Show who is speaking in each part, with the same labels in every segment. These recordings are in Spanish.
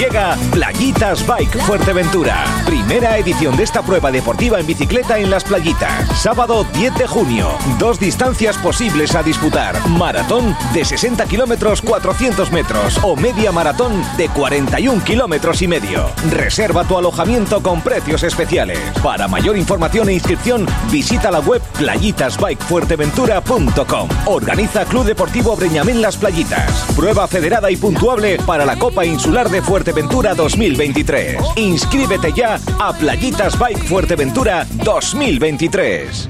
Speaker 1: Llega Playitas Bike Fuerteventura. Primera edición de esta prueba deportiva en bicicleta en las playitas. Sábado 10 de junio. Dos distancias posibles a disputar. Maratón de 60 kilómetros 400 metros o media maratón de 41 kilómetros y medio. Reserva tu alojamiento con precios especiales. Para mayor información e inscripción, visita la web playitasbikefuerteventura.com. Organiza Club Deportivo Breñamén Las Playitas. Prueba federada y puntuable para la Copa Insular de Fuerteventura 2023. Inscríbete ya a Playitas Bike Fuerteventura 2023.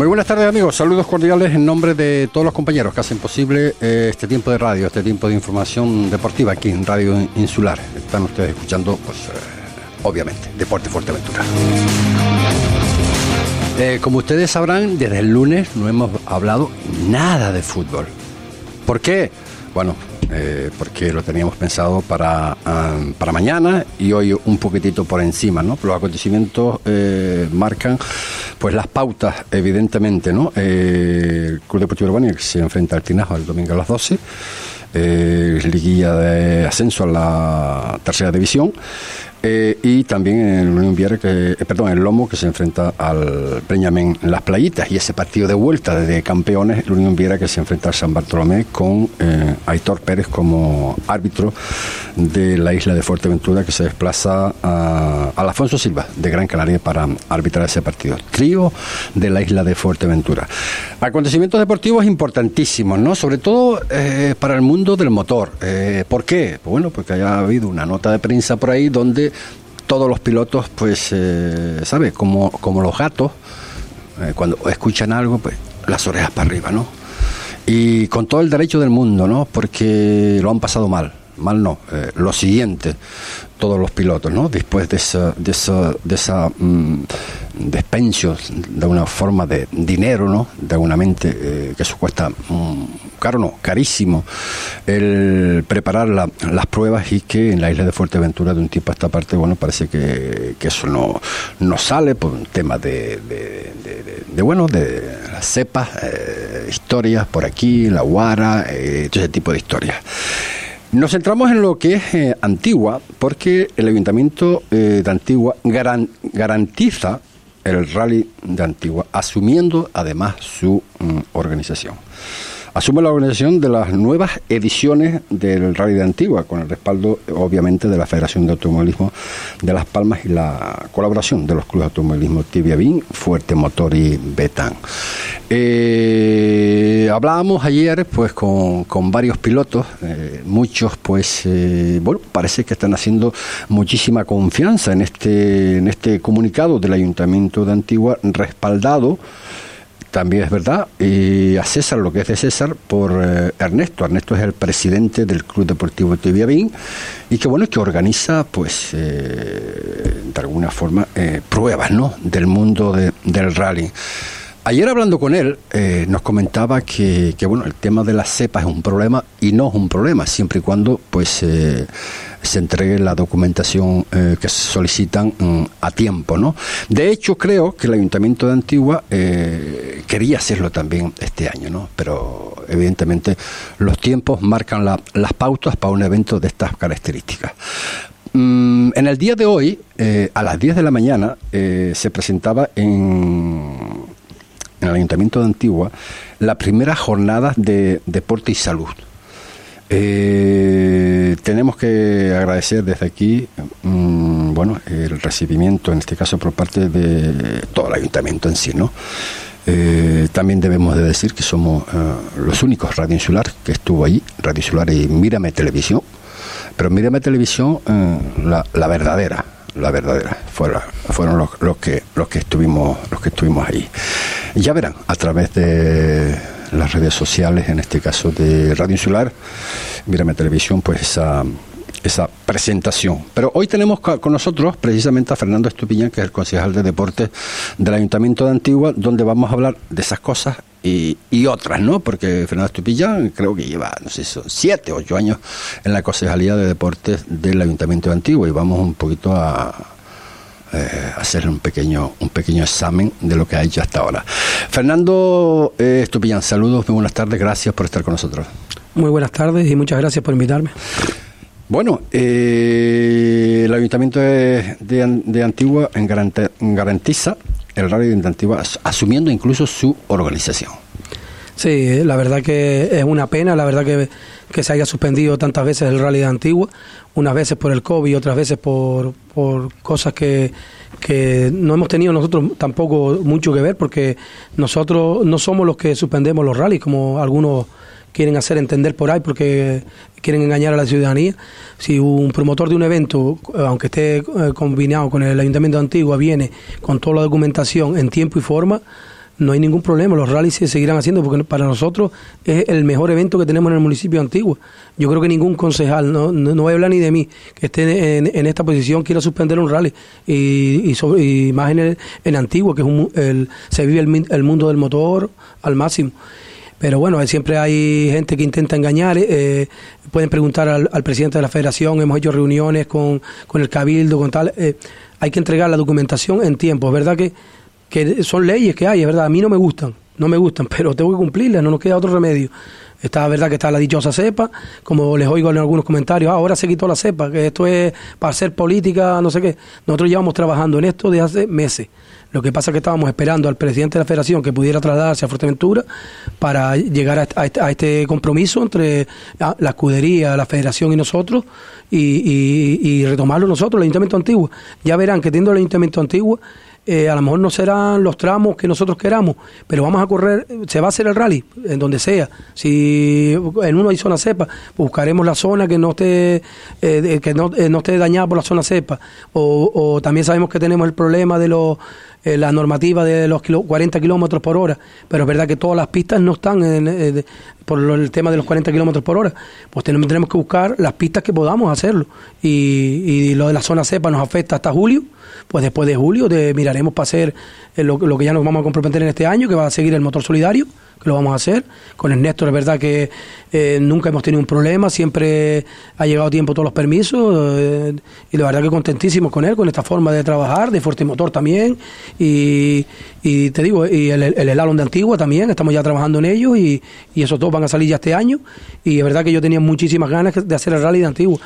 Speaker 2: Muy buenas tardes amigos, saludos cordiales en nombre de todos los compañeros que hacen posible eh, este tiempo de radio, este tiempo de información deportiva aquí en Radio Insular. Están ustedes escuchando, pues, eh, obviamente, Deporte Fuerteventura. Eh, como ustedes sabrán, desde el lunes no hemos hablado nada de fútbol. ¿Por qué? Bueno, eh, porque lo teníamos pensado para, ah, para mañana y hoy un poquitito por encima, ¿no? Los acontecimientos eh, marcan pues las pautas, evidentemente, ¿no? Eh, el Club Deportivo Urbano se enfrenta al Tinajo el domingo a las 12, eh, liguilla de ascenso a la tercera división. Eh, y también el Unión Viera que, eh, perdón, el Lomo que se enfrenta al Peñamén en las playitas y ese partido de vuelta de campeones, el Unión Viera que se enfrenta al San Bartolomé con eh, Aitor Pérez como árbitro de la isla de Fuerteventura que se desplaza a, al Alfonso Silva de Gran Canaria para arbitrar ese partido. Trío de la isla de Fuerteventura. Acontecimientos deportivos importantísimos, ¿no? Sobre todo para el mundo del motor. ¿Por qué? Bueno, porque haya habido una nota de prensa por ahí donde todos los pilotos, pues, eh, ¿sabes? Como, como los gatos, eh, cuando escuchan algo, pues las orejas para arriba, ¿no? Y con todo el derecho del mundo, ¿no? Porque lo han pasado mal. Mal no. Eh, lo siguiente, todos los pilotos, ¿no? Después de esa, de esa, de esa mm, de una forma de dinero, ¿no? De una mente eh, que eso cuesta mm, caro, no, carísimo, el preparar la- las pruebas y que en la isla de Fuerteventura de un tiempo a esta parte, bueno, parece que, que eso no, no sale por un tema de, de- de- bueno, de cepas, eh, historias por aquí, la guara, eh, todo ese tipo de historias. Nos centramos en lo que es eh, Antigua, porque el Ayuntamiento eh, de Antigua garan- garantiza el rally de Antigua, asumiendo además su mm, organización. Asume la organización de las nuevas ediciones del Rally de Antigua, con el respaldo, obviamente, de la Federación de Automovilismo de Las Palmas y la colaboración de los clubes de automovilismo Tibia Bin, Fuerte Motor y Betán. Eh, hablábamos ayer pues con, con varios pilotos, eh, muchos pues, eh, bueno, parece que están haciendo muchísima confianza en este, en este comunicado del Ayuntamiento de Antigua, respaldado también es verdad, y a César, lo que es de César, por eh, Ernesto. Ernesto es el presidente del Club Deportivo Tibiabín y que bueno, que organiza, pues, eh, de alguna forma, eh, pruebas, ¿no?, del mundo de- del rally. Ayer hablando con él, nos comentaba que, que, bueno, el tema de las cepas es un problema y no es un problema, siempre y cuando, pues, se entregue la documentación eh, que se solicitan mm, a tiempo, ¿no? De hecho, creo que el Ayuntamiento de Antigua eh, quería hacerlo también este año, ¿no? Pero evidentemente los tiempos marcan la- las pautas para un evento de estas características. Mm, en el día de hoy, eh, a las 10 de la mañana, se presentaba en, en el Ayuntamiento de Antigua la primera jornada de deporte y salud. Eh, tenemos que agradecer desde aquí, mm, bueno, el recibimiento, en este caso por parte de todo el ayuntamiento en sí, ¿no? Eh, también debemos de decir que somos eh, los únicos Radio Insular que estuvo ahí, Radio Insular y Mírame Televisión, pero Mírame Televisión, la, la verdadera, la verdadera, fueron, fueron los, los que los que estuvimos los que estuvimos ahí. Ya verán a través de las redes sociales, en este caso de Radio Insular, Mírame Televisión, pues esa, esa presentación. Pero hoy tenemos con nosotros precisamente a Fernando Estupiñán, que es el concejal de deportes del Ayuntamiento de Antigua, donde vamos a hablar de esas cosas y, otras, ¿no? Porque Fernando Estupillán creo que lleva, no sé, son siete, ocho años en la concejalía de deportes del Ayuntamiento de Antigua y vamos un poquito a, eh, hacer un pequeño, un pequeño examen de lo que ha hecho hasta ahora. Fernando eh, Estupillán, saludos, muy buenas tardes, gracias por estar con nosotros.
Speaker 3: Muy buenas tardes y muchas gracias por invitarme.
Speaker 2: Bueno, eh, el Ayuntamiento de, Antigua garantiza el radio de Antigua, asumiendo incluso su organización.
Speaker 3: Sí, la verdad que es una pena, la verdad que, que, se haya suspendido tantas veces el rally de Antigua, unas veces por el COVID otras veces por, por cosas que, que no hemos tenido nosotros tampoco mucho que ver, porque nosotros no somos los que suspendemos los rallies, como algunos quieren hacer entender por ahí porque quieren engañar a la ciudadanía. Si un promotor de un evento, aunque esté eh, combinado con el Ayuntamiento de Antigua, viene con toda la documentación en tiempo y forma, no hay ningún problema, los rallies se seguirán haciendo porque para nosotros es el mejor evento que tenemos en el municipio de Antigua. Yo creo que ningún concejal, no, no, hablar ni de mí, que esté en, esta posición quiera suspender un rally y, y, más en, en Antigua, que es un, el, se vive el, el mundo del motor al máximo. Pero bueno, siempre hay gente que intenta engañar. Eh, pueden preguntar al, presidente de la federación, hemos hecho reuniones con, con el cabildo, con tal. Eh, hay que entregar la documentación en tiempo. Es verdad que, que son leyes que hay, es verdad. A mí no me gustan, no me gustan, pero tengo que cumplirlas, no nos queda otro remedio. Está verdad que está la dichosa cepa, como les oigo en algunos comentarios, ah, ahora se quitó la cepa, que esto es para hacer política, no sé qué. Nosotros llevamos trabajando en esto desde hace meses. Lo que pasa es que estábamos esperando al presidente de la federación que pudiera trasladarse a Fuerteventura para llegar a, este, compromiso entre la escudería, la federación y nosotros y, retomarlo nosotros, el Ayuntamiento Antiguo. Ya verán que teniendo el Ayuntamiento Antiguo, eh, a lo mejor no serán los tramos que nosotros queramos, pero vamos a correr, se va a hacer el rally, en donde sea. Si en uno hay zona cepa, buscaremos la zona que no esté, eh, que no, eh, no, esté dañada por la zona cepa. O, o también sabemos que tenemos el problema de los eh, la normativa de los 40 kilómetros por hora, pero es verdad que todas las pistas no están en, eh, por el tema de los 40 kilómetros por hora. Pues tenemos, tenemos que buscar las pistas que podamos hacerlo. Y, lo de la zona cepa nos afecta hasta julio. Pues después de julio de, miraremos para hacer eh, lo, lo que ya nos vamos a comprometer en este año, que va a seguir el motor solidario que lo vamos a hacer. Con el Néstor es verdad que eh, nunca hemos tenido un problema, siempre ha llegado a tiempo todos los permisos eh, y la verdad que contentísimos con él, con esta forma de trabajar, de Fuerte Motor también y, y te digo, y el, el Elalon de Antigua también, estamos ya trabajando en ello y, y esos dos van a salir ya este año y es verdad que yo tenía muchísimas ganas de hacer el rally de Antigua.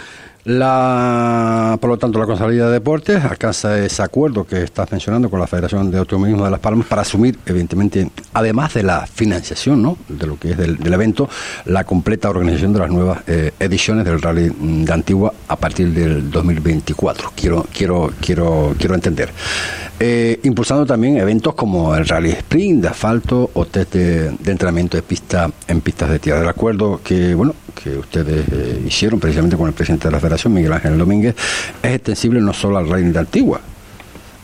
Speaker 2: La, por lo tanto, la Consejería de Deportes alcanza ese acuerdo que estás mencionando con la Federación de Automovilismo de Las Palmas para asumir, evidentemente, además de la financiación ¿no? de lo que es del, evento, la completa organización de las nuevas eh, ediciones del Rally de Antigua a partir del 2024. Quiero, quiero, quiero, quiero entender. Eh, impulsando también eventos como el Rally Sprint de asfalto o test de, entrenamiento de pista en pistas de tierra. El acuerdo que, bueno, que ustedes eh, hicieron precisamente con el presidente de la Federación, Miguel Ángel Domínguez, es extensible no solo al Rally de Antigua,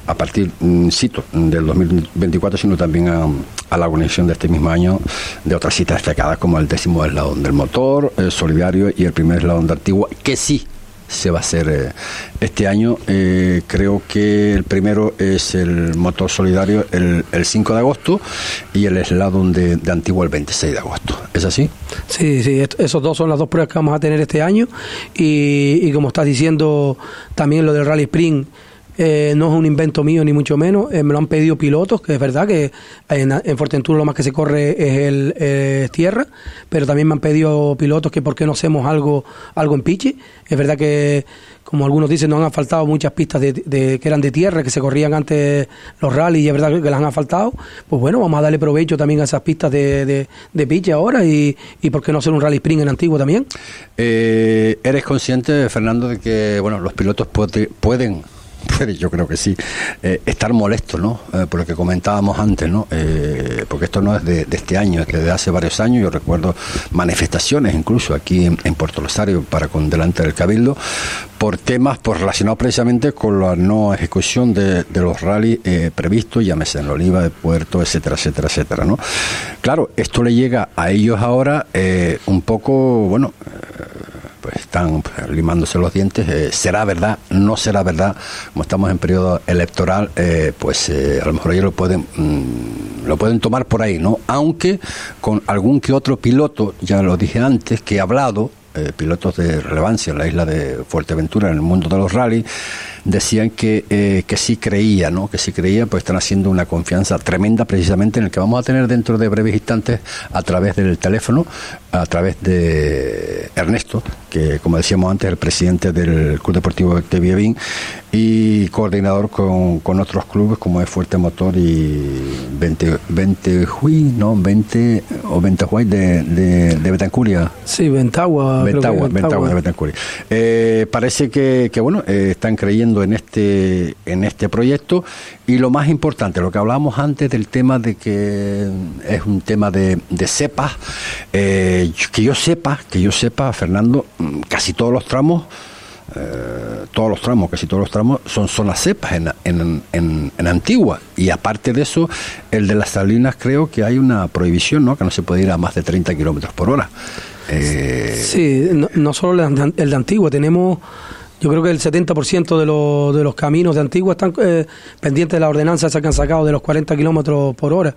Speaker 2: a partir, mm, cito, del 2024, sino también a, la organización de este mismo año de otras citas destacadas como el décimo eslabón del motor, el solidario y el primer eslabón de Antigua, que sí se va a hacer eh, este año. Eh, creo que el primero es el motor solidario el, 5 de agosto y el slalom de, de el 26 de agosto. ¿Es así?
Speaker 3: Sí, sí, esos dos son las dos pruebas que vamos a tener este año y como estás diciendo, también lo del Rally Spring eh, no es un invento mío ni mucho menos, eh, me lo han pedido pilotos, que es verdad que en, en Fortentura lo más que se corre es el tierra, pero también me han pedido pilotos que por qué no hacemos algo, algo en Pichi. Es verdad que, como algunos dicen, nos han faltado muchas pistas de, que eran de tierra, que se corrían antes los rallies, y es verdad que las han faltado. Pues bueno, vamos a darle provecho también a esas pistas de, de, Pichi ahora y, y por qué no hacer un rally sprint en antiguo también.
Speaker 2: Eh, ¿Eres consciente, Fernando, de que bueno los pilotos pueden yo creo que sí, eh, estar molesto, ¿no? Eh, por lo que comentábamos antes, ¿no? Eh, porque esto no es de, este año, es de hace varios años. Yo recuerdo manifestaciones incluso aquí en, Puerto Rosario para con delante del Cabildo por temas por relacionados precisamente con la no ejecución de, los rallies previstos, llámese en la Oliva de Puerto, etcétera, etcétera, etcétera, ¿no? Claro, esto le llega a ellos ahora un poco, bueno pues están pues, limándose los dientes. Eh, ¿Será verdad? ¿No será verdad? Como estamos en periodo electoral, eh, pues a lo mejor ellos lo pueden, mm, lo pueden tomar por ahí, ¿no? Aunque con algún que otro piloto, ya lo dije antes, que he hablado, pilotos de relevancia en la isla de Fuerteventura, en el mundo de los rallies, decían que, eh, que sí creía, ¿no? que sí creía, pues están haciendo una confianza tremenda precisamente en el que vamos a tener dentro de breves instantes a través del teléfono, a través de Ernesto, que como decíamos antes, el presidente del Club Deportivo de Villavín y coordinador con, con, otros clubes como es Fuerte Motor y 20, 20 ¿no? 20 o 20 de, de, de Betancuria.
Speaker 3: Sí, Ventagua.
Speaker 2: Ventagua, Ventagua, de Betancuria. Eh, parece que, que bueno, eh, están creyendo en este, en este proyecto. Y lo más importante, lo que hablábamos antes del tema de que es un tema de, de cepas, eh, que yo sepa, que yo sepa, Fernando, mm, casi todos los tramos eh, todos los tramos, casi todos los tramos, son zonas cepas en, en, en, Antigua. Y aparte de eso, el de las Salinas creo que hay una prohibición, ¿no? Que no se puede ir a más de 30 kilómetros por hora.
Speaker 3: Eh, sí, no, no, solo el de Antigua, tenemos yo creo que el 70% de, los, de los caminos de Antigua están eh, pendientes de la ordenanza esa que han sacado de los 40 kilómetros por hora.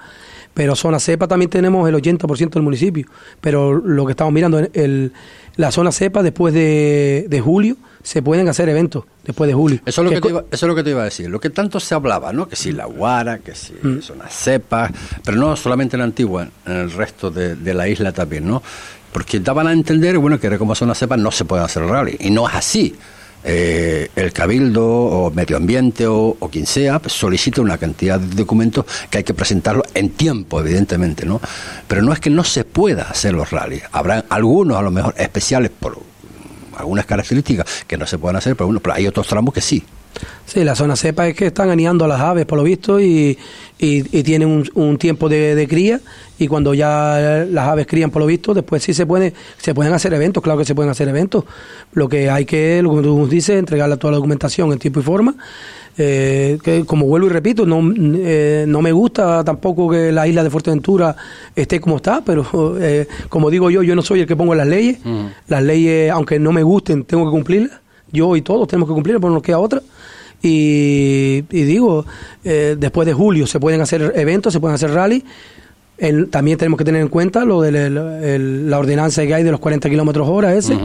Speaker 3: Pero zona cepa también tenemos el 80% del municipio. Pero lo que estamos mirando, el, la zona cepa después de, de julio se pueden hacer eventos después de julio.
Speaker 2: Eso es, lo que te iba, eso es lo que te iba a decir. Lo que tanto se hablaba, ¿no? Que si la Guara, que si mm. zona cepa, pero no solamente en Antigua, en el resto de, de la isla también, ¿no? Porque daban a entender, bueno, que como zona cepa no se puede hacer rally. Y no es así. Eh, el cabildo o medio ambiente o, quien sea pues, solicita una cantidad de documentos que hay que presentarlo en tiempo, evidentemente, ¿no? Pero no es que no se pueda hacer los rallies. Habrá algunos, a lo mejor, especiales por algunas características que no se puedan hacer, pero, bueno, pero hay otros tramos que sí.
Speaker 3: Sí, la zona cepa es que están aniando a las aves, por lo visto, y, y, tienen un, tiempo de, cría, y cuando ya las aves crían, por lo visto, después sí se, puede, se pueden hacer eventos, claro que se pueden hacer eventos. Lo que hay que, lo que tú dices, entregarle toda la documentación en tiempo y forma. Eh, que como vuelvo y repito, no, eh, no me gusta tampoco que la isla de Fuerteventura esté como está, pero eh, como digo yo, yo no soy el que pongo las leyes. Las leyes, aunque no me gusten, tengo que cumplirlas. Yo y todos tenemos que cumplirlas, pero no nos queda otra. Y, digo, eh, después de julio se pueden hacer eventos, se pueden hacer rally. también tenemos que tener en cuenta lo de la, ordenanza que hay de los 40 kilómetros hora ese.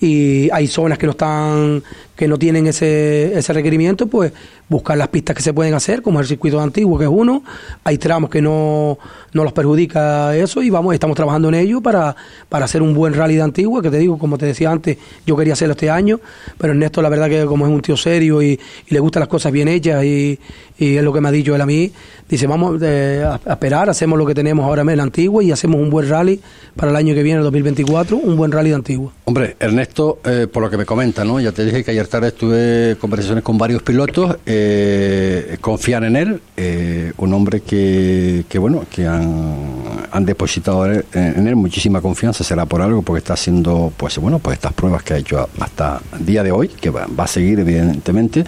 Speaker 3: Y hay zonas que no están que no tienen ese, ese requerimiento, pues buscar las pistas que se pueden hacer, como el circuito antiguo, que es uno. Hay tramos que no, no los perjudica eso y vamos, estamos trabajando en ello para, para hacer un buen rally de Antigua, que te digo, como te decía antes, yo quería hacerlo este año, pero Ernesto la verdad que como es un tío serio y, le gustan las cosas bien hechas y, es lo que me ha dicho él a mí, dice, vamos eh, a, esperar, hacemos lo que tenemos ahora en Antigua y hacemos un buen rally para el año que viene, el 2024, un buen rally de Antigua.
Speaker 2: Hombre, Ernesto, eh, por lo que me comenta, ¿no? Ya te dije que ayer tarde tuve conversaciones con varios pilotos, eh, confían en él, eh, un hombre que, que bueno, que han, depositado en él muchísima confianza, será por algo, porque está haciendo, pues bueno, pues estas pruebas que ha hecho hasta el día de hoy, que va, a seguir evidentemente,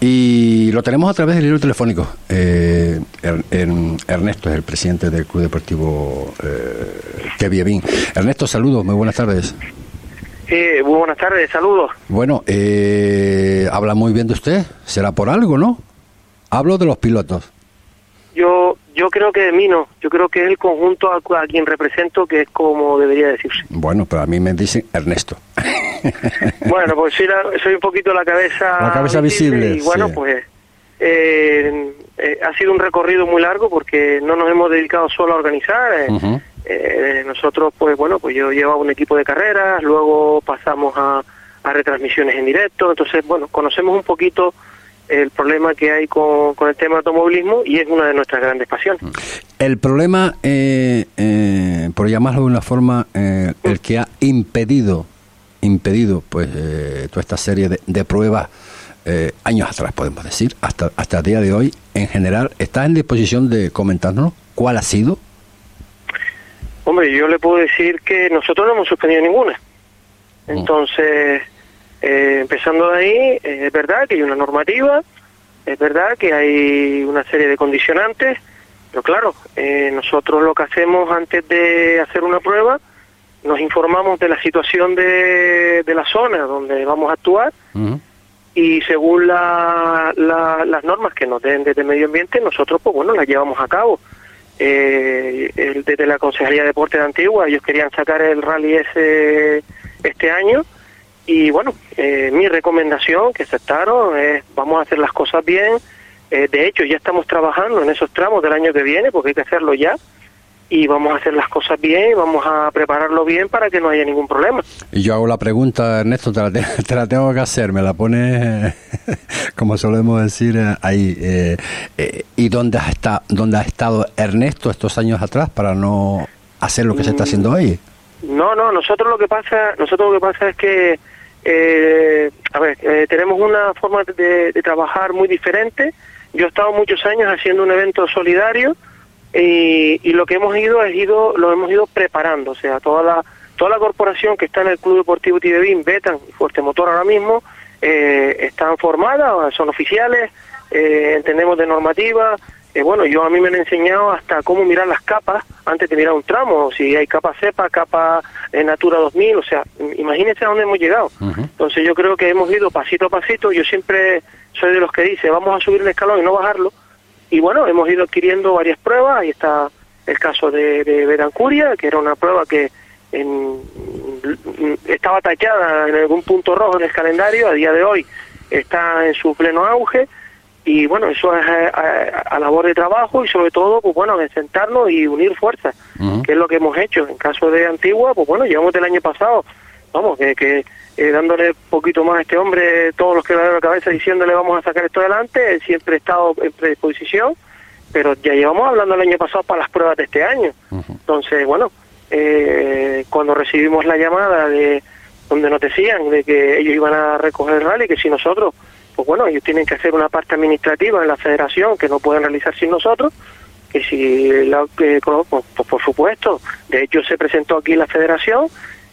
Speaker 2: y lo tenemos a través del libro telefónico. Eh, Ernesto es el presidente del Club Deportivo eh, Ernesto, saludos, muy buenas tardes.
Speaker 4: Eh, muy buenas tardes, saludos.
Speaker 2: Bueno, eh, habla muy bien de usted, será por algo, ¿no? Hablo de los pilotos.
Speaker 4: Yo yo creo que de mí no, yo creo que es el conjunto a, quien represento que es como debería decirse.
Speaker 2: Bueno, pero a mí me dicen Ernesto.
Speaker 4: bueno, pues soy, soy un poquito la cabeza,
Speaker 2: la cabeza visible.
Speaker 4: y bueno, pues eh, eh, ha sido un recorrido muy largo porque no nos hemos dedicado solo a organizar. Eh, eh, nosotros, pues bueno, pues yo llevaba un equipo de carreras, luego pasamos a, retransmisiones en directo, entonces, bueno, conocemos un poquito el problema que hay con, con, el tema automovilismo y es una de nuestras grandes pasiones.
Speaker 2: El problema, eh, eh, por llamarlo de una forma, el que ha impedido, impedido, pues, toda esta serie de, de pruebas años atrás, podemos decir, hasta, hasta el día de hoy, en general, ¿está en disposición de comentarnos cuál ha sido?
Speaker 4: Hombre, yo le puedo decir que nosotros no hemos suspendido ninguna. Mm. Entonces, eh, empezando de ahí, es verdad que hay una normativa, es verdad que hay una serie de condicionantes, pero claro, eh, nosotros lo que hacemos antes de hacer una prueba, nos informamos de la situación de, de la zona donde vamos a actuar y según la, las normas que nos den desde medio ambiente, nosotros pues bueno las llevamos a cabo. Eh, desde la Consejería de Deportes de Antigua, ellos querían sacar el rally ese este año y bueno, eh, mi recomendación que aceptaron es vamos a hacer las cosas bien. Eh, de hecho, ya estamos trabajando en esos tramos del año que viene porque hay que hacerlo ya y vamos a hacer las cosas bien, vamos a prepararlo bien para que no haya ningún problema.
Speaker 2: Y yo hago la pregunta, Ernesto, te la, tengo que hacer, me la pones, como solemos decir, eh, ahí. Eh, eh, ¿Y dónde, está, dónde ha estado Ernesto estos años atrás para no hacer lo que se está mm. haciendo hoy?
Speaker 4: No, no, nosotros lo que pasa, nosotros lo que pasa es que, a ver, tenemos una forma de trabajar muy diferente. Yo he estado muchos años haciendo un evento solidario, y, lo que hemos ido es ido lo hemos ido preparando. O sea toda la toda la corporación que está en el club deportivo Tidebín Betan y Fuerte Motor ahora mismo eh, están formadas son oficiales eh, entendemos de normativa. Eh, bueno yo a mí me han enseñado hasta cómo mirar las capas antes de mirar un tramo. Si hay capa cepa capa Natura 2000 o sea imagínense a dónde hemos llegado. Entonces yo creo que hemos ido pasito a pasito. Yo siempre soy de los que dice vamos a subir el escalón y no bajarlo y bueno, hemos ido adquiriendo varias pruebas, ahí está el caso de, de Betancuria, que era una prueba que en, estaba tachada en algún punto rojo en el calendario, a día de hoy está en su pleno auge, y bueno, eso es a, labor de trabajo y sobre todo, pues bueno, de sentarnos y unir fuerzas, que es lo que hemos hecho. En caso de Antigua, pues bueno, llevamos del año pasado, vamos, que, que eh, dándole poquito más a este hombre todos los que le dan la cabeza diciéndole vamos a sacar esto adelante, él siempre ha estado en predisposición, pero ya llevamos hablando el año pasado para las pruebas de este año. Entonces, bueno, eh, cuando recibimos la llamada de donde nos decían de que ellos iban a recoger el rally, que si nosotros, pues bueno, ellos tienen que hacer una parte administrativa en la federación que no pueden realizar sin nosotros, que si la, pues, pues por supuesto, de hecho se presentó aquí la federación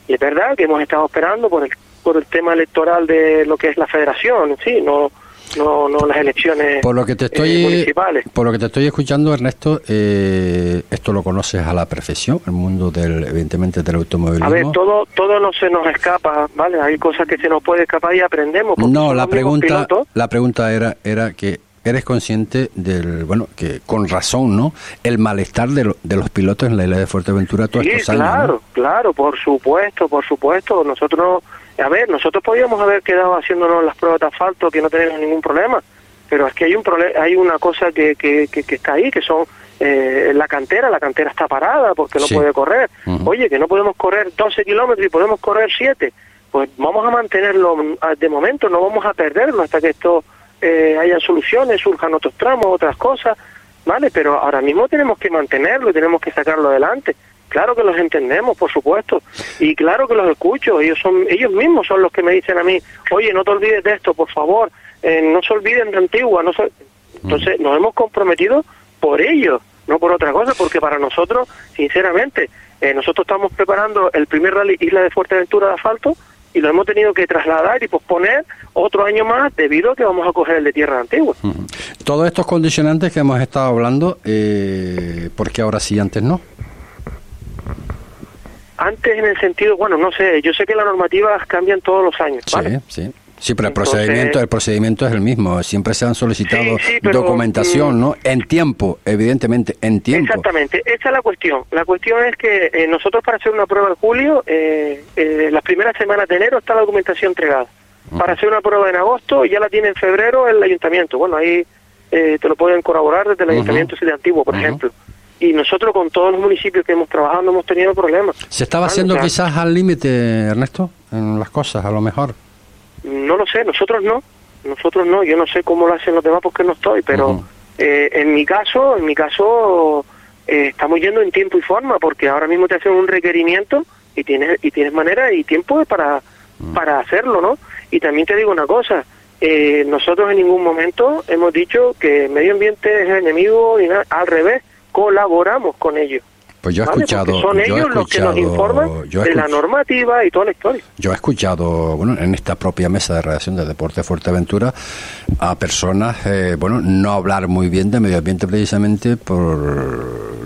Speaker 4: y es verdad que hemos estado esperando por el por el tema electoral de lo que es la federación, sí, no no, no las elecciones
Speaker 2: por lo que te estoy,
Speaker 4: eh, municipales.
Speaker 2: Por lo que te estoy escuchando, Ernesto, eh, esto lo conoces a la perfección, el mundo del, evidentemente, del automovilismo.
Speaker 4: A ver, todo, todo no se nos escapa, ¿vale? Hay cosas que se nos puede escapar y aprendemos.
Speaker 2: No, la pregunta, la pregunta era, era que eres consciente del, bueno, que con razón, ¿no? El malestar de, de los pilotos en la isla de Fuerteventura todos estos años.
Speaker 4: Claro, claro, por supuesto, por supuesto. Nosotros a ver, nosotros podíamos haber quedado haciéndonos las pruebas de asfalto que no tenemos ningún problema, pero es que hay un hay una cosa que, que, que, está ahí, que son eh, la cantera, la cantera está parada porque no puede correr. Oye, que no podemos correr 12 kilómetros y podemos correr 7. Pues vamos a mantenerlo ah, de momento, no vamos a perderlo hasta que esto eh, haya soluciones, surjan otros tramos, otras cosas, ¿vale? Pero ahora mismo tenemos que mantenerlo y tenemos que sacarlo adelante. Claro que los entendemos, por supuesto, y claro que los escucho. Ellos son, ellos mismos son los que me dicen a mí, oye, no te olvides de esto, por favor, eh, no se olviden de Antigua. No Entonces nos hemos comprometido por ellos, no por otra cosa, porque para nosotros, sinceramente, eh, nosotros estamos preparando el primer rally Isla de Fuerteventura de asfalto y lo hemos tenido que trasladar y posponer otro año más debido a que vamos a coger el de tierra antigua.
Speaker 2: Todos estos condicionantes que hemos estado hablando, eh, ¿por qué ahora sí, antes no?
Speaker 4: Antes en el sentido, bueno, no sé, yo sé que las normativas cambian todos los años.
Speaker 2: ¿vale? Sí, sí. Sí, pero el procedimiento, el procedimiento es el mismo. Siempre se han solicitado documentación, mm, ¿no? En tiempo, evidentemente, en tiempo.
Speaker 4: Exactamente. Esa es la cuestión. La cuestión es que eh, nosotros para hacer una prueba en julio, eh, eh, las primeras semanas de enero está la documentación entregada. Para hacer una prueba en agosto ya la tiene en febrero el ayuntamiento. Bueno, ahí te lo pueden corroborar desde el ayuntamiento de Antiguo, por ejemplo y nosotros con todos los municipios que hemos trabajado no hemos tenido problemas.
Speaker 2: ¿Se estaba haciendo quizás al límite, Ernesto, en las cosas, a lo mejor?
Speaker 4: No lo sé, nosotros no, nosotros no, yo no sé cómo lo hacen los demás porque no estoy, pero eh, en mi caso, en mi caso eh, estamos yendo en tiempo y forma porque ahora mismo te hacen un requerimiento y tienes y tienes manera y tiempo para para hacerlo, ¿no? Y también te digo una cosa, eh, nosotros en ningún momento hemos dicho que el medio ambiente es enemigo ni nada, al revés, colaboramos con ellos.
Speaker 2: Pues yo he escuchado.
Speaker 4: son ellos los que nos informan de la normativa y toda la historia.
Speaker 2: Yo he escuchado, bueno, en esta propia mesa de redacción de Deporte Fuerteventura, a personas, eh, bueno, no hablar muy bien de medio ambiente precisamente por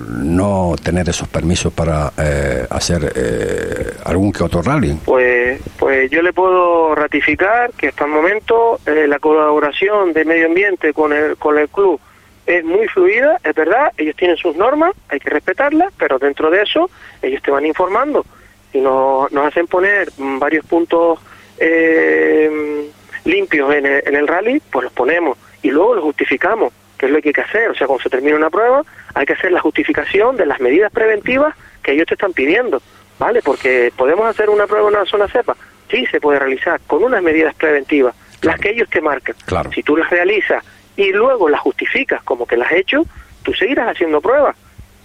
Speaker 2: no tener esos permisos para eh, hacer eh, algún que otro rally.
Speaker 4: Pues, pues yo le puedo ratificar que hasta el momento la colaboración de medio ambiente con el, con el club es muy fluida, es verdad, ellos tienen sus normas, hay que respetarlas, pero dentro de eso ellos te van informando y nos, nos hacen poner varios puntos eh, limpios en el, en el rally, pues los ponemos y luego los justificamos, que es lo que hay que hacer, o sea, cuando se termina una prueba hay que hacer la justificación de las medidas preventivas que ellos te están pidiendo, ¿vale? Porque podemos hacer una prueba en una zona cepa, sí se puede realizar con unas medidas preventivas, las que ellos te marcan.
Speaker 2: Claro.
Speaker 4: Si tú las realizas y luego las justificas como que las has hecho, tú seguirás haciendo pruebas.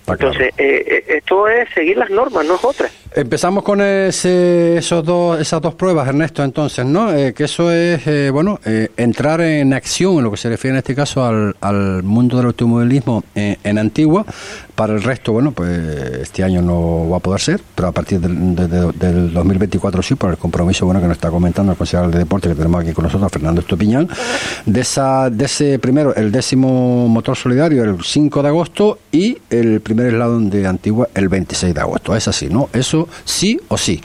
Speaker 4: Entonces, eh, eh, esto es seguir las normas, no es otra.
Speaker 2: Empezamos con ese, esos dos, esas dos pruebas, Ernesto, entonces, ¿no? Eh, que eso es, eh, bueno, eh, entrar en acción en lo que se refiere en este caso al, mundo del automovilismo en Antigua. Para el resto, bueno, pues este año no va a poder ser, pero a partir del, del 2024 sí, por el compromiso, bueno, que nos está comentando el concejal de deporte que tenemos aquí con nosotros, Fernando Estopiñán, de, esa, de ese primero, el décimo motor solidario, el 5 de agosto, y el primer eslabón de Antigua, el 26 de agosto. Es así, ¿no? Eso sí o sí?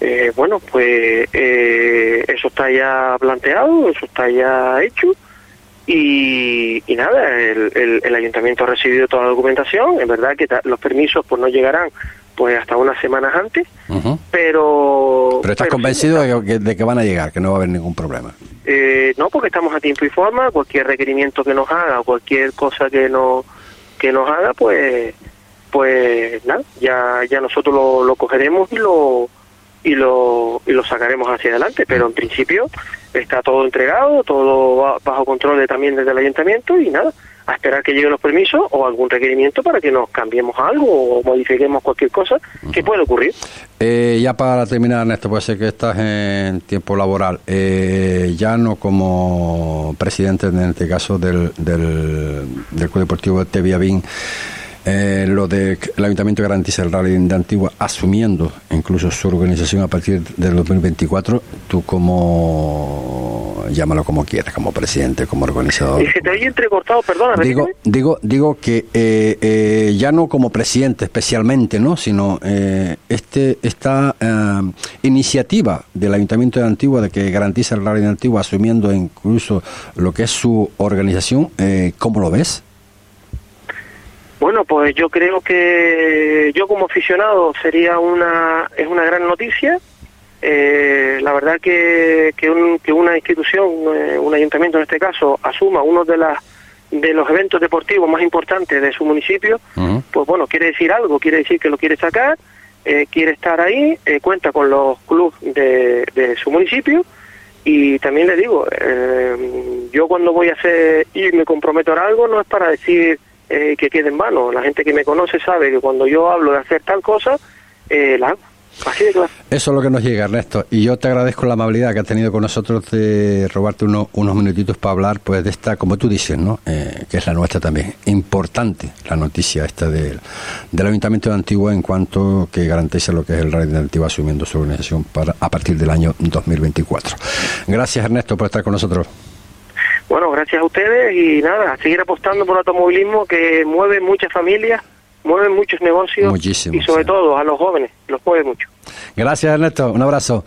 Speaker 4: Eh, bueno, pues eh, eso está ya planteado, eso está ya hecho. Y, nada, el, ayuntamiento ha recibido toda la documentación, es verdad que los permisos pues no llegarán pues hasta unas semanas antes, pero...
Speaker 2: Pero estás convencido de, que, van a llegar, que no va a haber ningún problema.
Speaker 4: Eh, no, porque estamos a tiempo y forma, cualquier requerimiento que nos haga o cualquier cosa que, no, que nos haga, pues pues nada, ya, ya nosotros lo, lo cogeremos y lo, y lo, y lo sacaremos hacia adelante, pero en principio está todo entregado, todo bajo control de, también desde el ayuntamiento y nada, a esperar que lleguen los permisos o algún requerimiento para que nos cambiemos algo o modifiquemos cualquier cosa que puede ocurrir.
Speaker 2: Eh, ya para terminar, Ernesto, puede ser que estás en tiempo laboral, eh, ya no como presidente en este caso del, del, del Club Deportivo de Teviavín, eh, lo de que el Ayuntamiento garantiza el rally de Antigua, asumiendo incluso su organización a partir del 2024, tú como, llámalo como quieras, como presidente, como organizador.
Speaker 4: Y se te oye entrecortado, perdona.
Speaker 2: Digo, digo, digo que eh, eh, ya no como presidente especialmente, ¿no? sino este esta iniciativa del Ayuntamiento de Antigua de que garantiza el rally de Antigua, asumiendo incluso lo que es su organización, ¿cómo lo ves?
Speaker 4: Bueno, pues yo creo que yo como aficionado sería una es una gran noticia. Eh, la verdad que, que, una institución, eh, un ayuntamiento en este caso, asuma uno de las de los eventos deportivos más importantes de su municipio, pues bueno, quiere decir algo, quiere decir que lo quiere sacar, eh, quiere estar ahí, cuenta con los clubes de, de, su municipio y también le digo, yo cuando voy a hacer y me comprometo a algo no es para decir eh, que quede en vano. La gente que me conoce sabe que cuando yo hablo de hacer tal cosa, eh, la hago. Así de claro.
Speaker 2: Eso es lo que nos llega, Ernesto. Y yo te agradezco la amabilidad que has tenido con nosotros de robarte unos minutitos para hablar pues de esta, como tú dices, ¿no? Eh, que es la nuestra también. Importante la noticia esta del, del Ayuntamiento de Antigua en cuanto que garantiza lo que es el Radio de Antigua asumiendo su organización para, a partir del año 2024. Gracias, Ernesto, por estar con nosotros.
Speaker 4: Bueno, gracias a ustedes y nada, a seguir apostando por el automovilismo que mueve muchas familias, mueve muchos negocios y sobre todo a los jóvenes, los mueve mucho.
Speaker 2: Gracias Ernesto, un abrazo.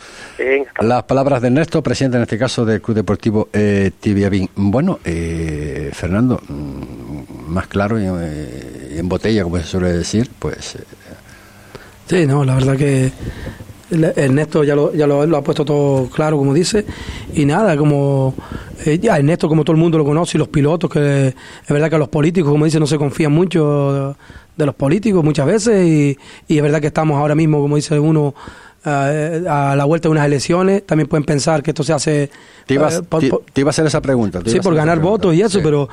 Speaker 2: Las palabras de Ernesto, presidente en este caso del Club Deportivo eh, Tibiabín. Bueno, eh, Fernando, mm, más claro y eh, en botella, como se suele decir, pues... Eh,
Speaker 3: sí, no, la verdad que Ernesto ya lo, ya lo, ha puesto todo claro, como dice, y nada, como eh, ya Ernesto, como todo el mundo lo conoce, y los pilotos, que es verdad que los políticos, como dice, no se confían mucho de, los políticos muchas veces, y, y, es verdad que estamos ahora mismo, como dice uno, a la vuelta de unas elecciones, también pueden pensar que esto se hace...
Speaker 2: Te, iba a hacer esa pregunta.
Speaker 3: Sí, por ganar votos y eso, pero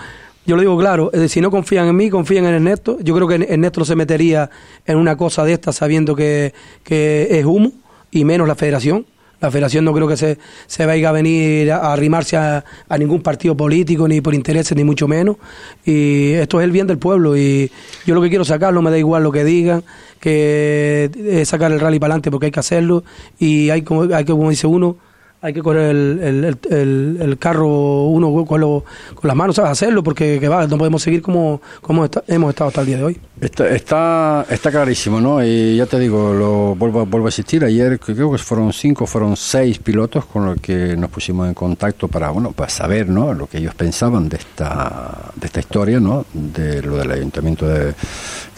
Speaker 3: yo lo digo claro, si no confían en mí, confían en Ernesto. Yo creo que Ernesto no se metería en una cosa de esta sabiendo que, que es humo y menos la federación. La federación no creo que se, se vaya a venir a, arrimarse a, ningún partido político, ni por intereses, ni mucho menos. Y esto es el bien del pueblo. Y yo lo que quiero sacarlo, me da igual lo que digan, que es sacar el rally para adelante porque hay que hacerlo. Y hay, como, hay que, como dice uno, hay que correr el, el, el, carro uno con, lo, con las manos, ¿sabes? Hacerlo porque que va, no podemos seguir como, como hemos estado hasta el día de hoy.
Speaker 2: Está, está, está, clarísimo, ¿no? Y ya te digo, lo vuelvo, vuelvo a asistir. Ayer creo que fueron cinco, fueron seis pilotos con los que nos pusimos en contacto para, bueno, para saber, ¿no? Lo que ellos pensaban de esta, de esta historia, ¿no? De lo del ayuntamiento de,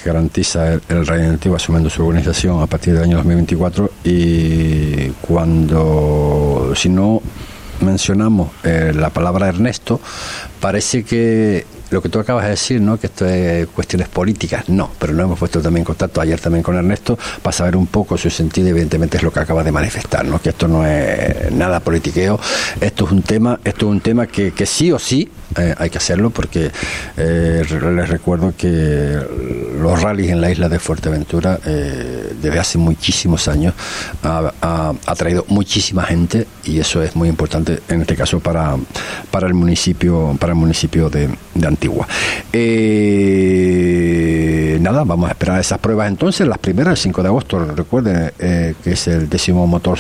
Speaker 2: que garantiza el, el Antiguo asumiendo su organización a partir del año 2024 y cuando, si no mencionamos eh, la palabra Ernesto, parece que lo que tú acabas de decir, ¿no? que esto es cuestiones políticas, no, pero no hemos puesto también en contacto ayer también con Ernesto para saber un poco su sentido, evidentemente es lo que acaba de manifestar, ¿no? que esto no es nada politiqueo, esto es un tema, esto es un tema que, que sí o sí eh, hay que hacerlo porque eh, les recuerdo que los rallies en la isla de Fuerteventura eh, desde hace muchísimos años ha, traído muchísima gente y eso es muy importante en este caso para, para el municipio para el municipio de, de Antigua. Nada, vamos a esperar esas pruebas entonces, las primeras el 5 de agosto, recuerden que es el décimo motor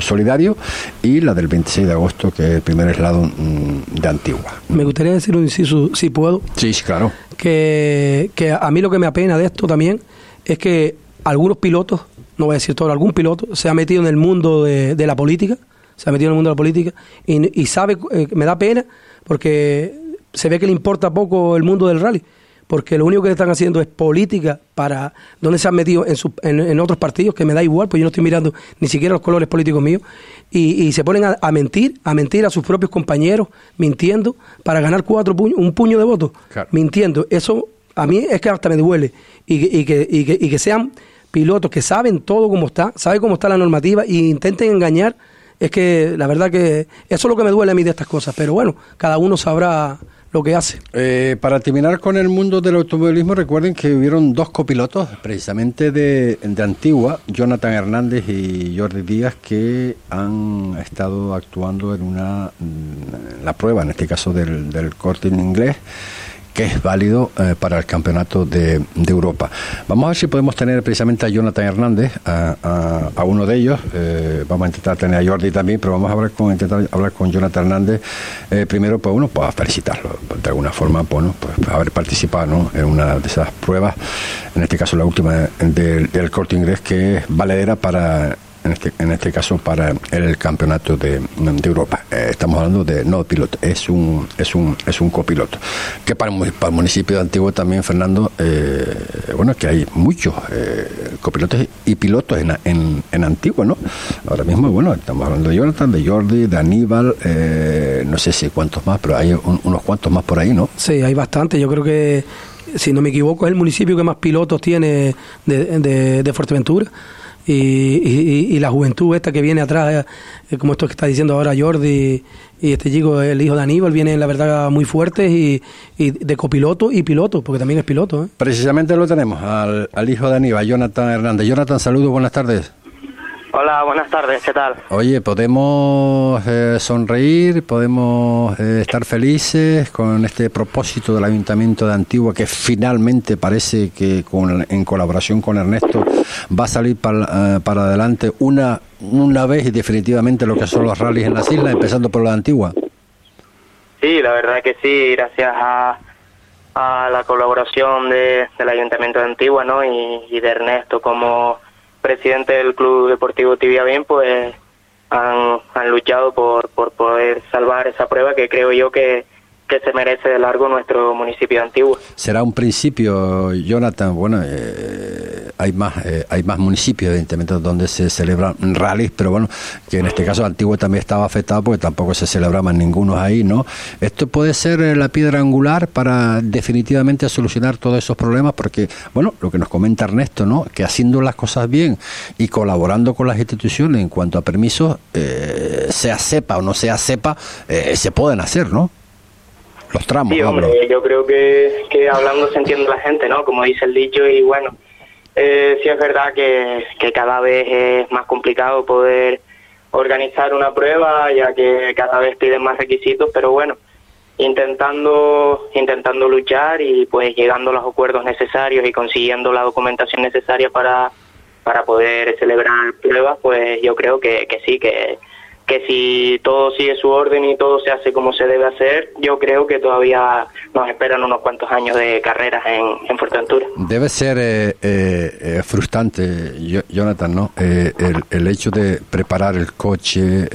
Speaker 2: solidario y la del 26 de agosto que es el primer eslado mm, de Antigua
Speaker 3: gustaría decir un inciso, si puedo.
Speaker 2: Sí, claro.
Speaker 3: Que, que a mí lo que me apena de esto también es que algunos pilotos, no voy a decir todo, algún piloto se ha metido en el mundo de, de la política, se ha metido en el mundo de la política y, y sabe, eh, me da pena porque se ve que le importa poco el mundo del rally porque lo único que están haciendo es política para donde se han metido en, en, otros partidos, que me da igual, pues yo no estoy mirando ni siquiera los colores políticos míos, y, se ponen a, mentir, a mentir a sus propios compañeros, mintiendo, para ganar cuatro puños, un puño de votos, mintiendo. Eso a mí es que hasta me duele, y, que, y, que, y que sean pilotos que saben todo cómo está, saben cómo está la normativa, e intenten engañar, es que la verdad que eso es lo que me duele a mí de estas cosas, pero bueno, cada uno sabrá lo que hace.
Speaker 2: Eh, para terminar con el mundo del automovilismo, recuerden que hubieron dos copilotos, precisamente de, de Antigua, Jonathan Hernández y Jordi Díaz, que han estado actuando en una la prueba, en este caso del, del corte en inglés que es válido eh, para el campeonato de, Europa. Vamos a ver si podemos tener precisamente a Jonathan Hernández, a, uno de ellos. Eh, vamos a intentar tener a Jordi también, pero vamos a hablar con, intentar hablar con Jonathan Hernández. Eh, primero, pues uno, pues felicitarlo de alguna forma, bueno, pues, pues haber participado en una de esas pruebas, en este caso la última del, del corte inglés, que es valedera para en este, en este caso para el campeonato de, Europa. Eh, estamos hablando de no piloto, es un, es un, es un copiloto. Que para, para el municipio de Antiguo también, Fernando, eh, bueno, que hay muchos eh, copilotos y pilotos en, en, en Antiguo, ¿no? Ahora mismo, bueno, estamos hablando de Jonathan, de Jordi, de Aníbal, no sé si cuántos más, pero hay unos cuantos más por ahí, ¿no?
Speaker 3: Sí, hay bastante. Yo creo que, si no me equivoco, es el municipio que más pilotos tiene de, de, de Fuerteventura y, la juventud esta que viene atrás, eh, como esto que está diciendo ahora Jordi y este chico, el hijo de Aníbal, viene la verdad muy fuertes y, de copiloto y piloto, porque también es piloto. ¿eh?
Speaker 2: Precisamente lo tenemos, al, al hijo de Aníbal, Jonathan Hernández. Jonathan, saludos, buenas tardes.
Speaker 5: Hola, buenas tardes, ¿qué tal?
Speaker 2: Oye, podemos eh, sonreír, podemos eh, estar felices con este propósito del Ayuntamiento de Antigua que finalmente parece que con, en colaboración con Ernesto va a salir para, eh, para adelante una, una vez y definitivamente lo que son los rallies en las islas, empezando por la Antigua.
Speaker 5: Sí, la verdad que sí, gracias a, a la colaboración de, del Ayuntamiento de Antigua ¿no? y, y de Ernesto como presidente del Club Deportivo Tibia Bien, pues han, han luchado por, por poder salvar esa prueba que creo yo que, que se merece de largo nuestro municipio antiguo.
Speaker 2: Será un principio, Jonathan. Bueno, eh, hay más eh, hay más municipios, evidentemente, donde se celebran rallies, pero bueno, que en este caso Antiguo también estaba afectado porque tampoco se celebraban ninguno ahí, ¿no? Esto puede ser eh, la piedra angular para definitivamente solucionar todos esos problemas, porque, bueno, lo que nos comenta Ernesto, ¿no? Que haciendo las cosas bien y colaborando con las instituciones en cuanto a permisos, sea sepa o no sea sepa, se pueden hacer, ¿no? los tramos.
Speaker 5: Sí, hombre, yo creo que, que hablando se entiende la gente, ¿no? Como dice el dicho, y bueno, eh, sí es verdad que, cada vez es más complicado poder organizar una prueba, ya que cada vez piden más requisitos, pero bueno, intentando intentando luchar y pues llegando a los acuerdos necesarios y consiguiendo la documentación necesaria para para poder celebrar pruebas, pues yo creo que, que sí, que que si todo sigue su orden y todo se hace como se debe hacer, yo creo que todavía nos esperan unos cuantos años de carreras en, en Fuerteventura.
Speaker 2: Debe ser eh, eh, eh frustrante, Jonathan, ¿no? Eh, el, el, hecho de preparar el coche,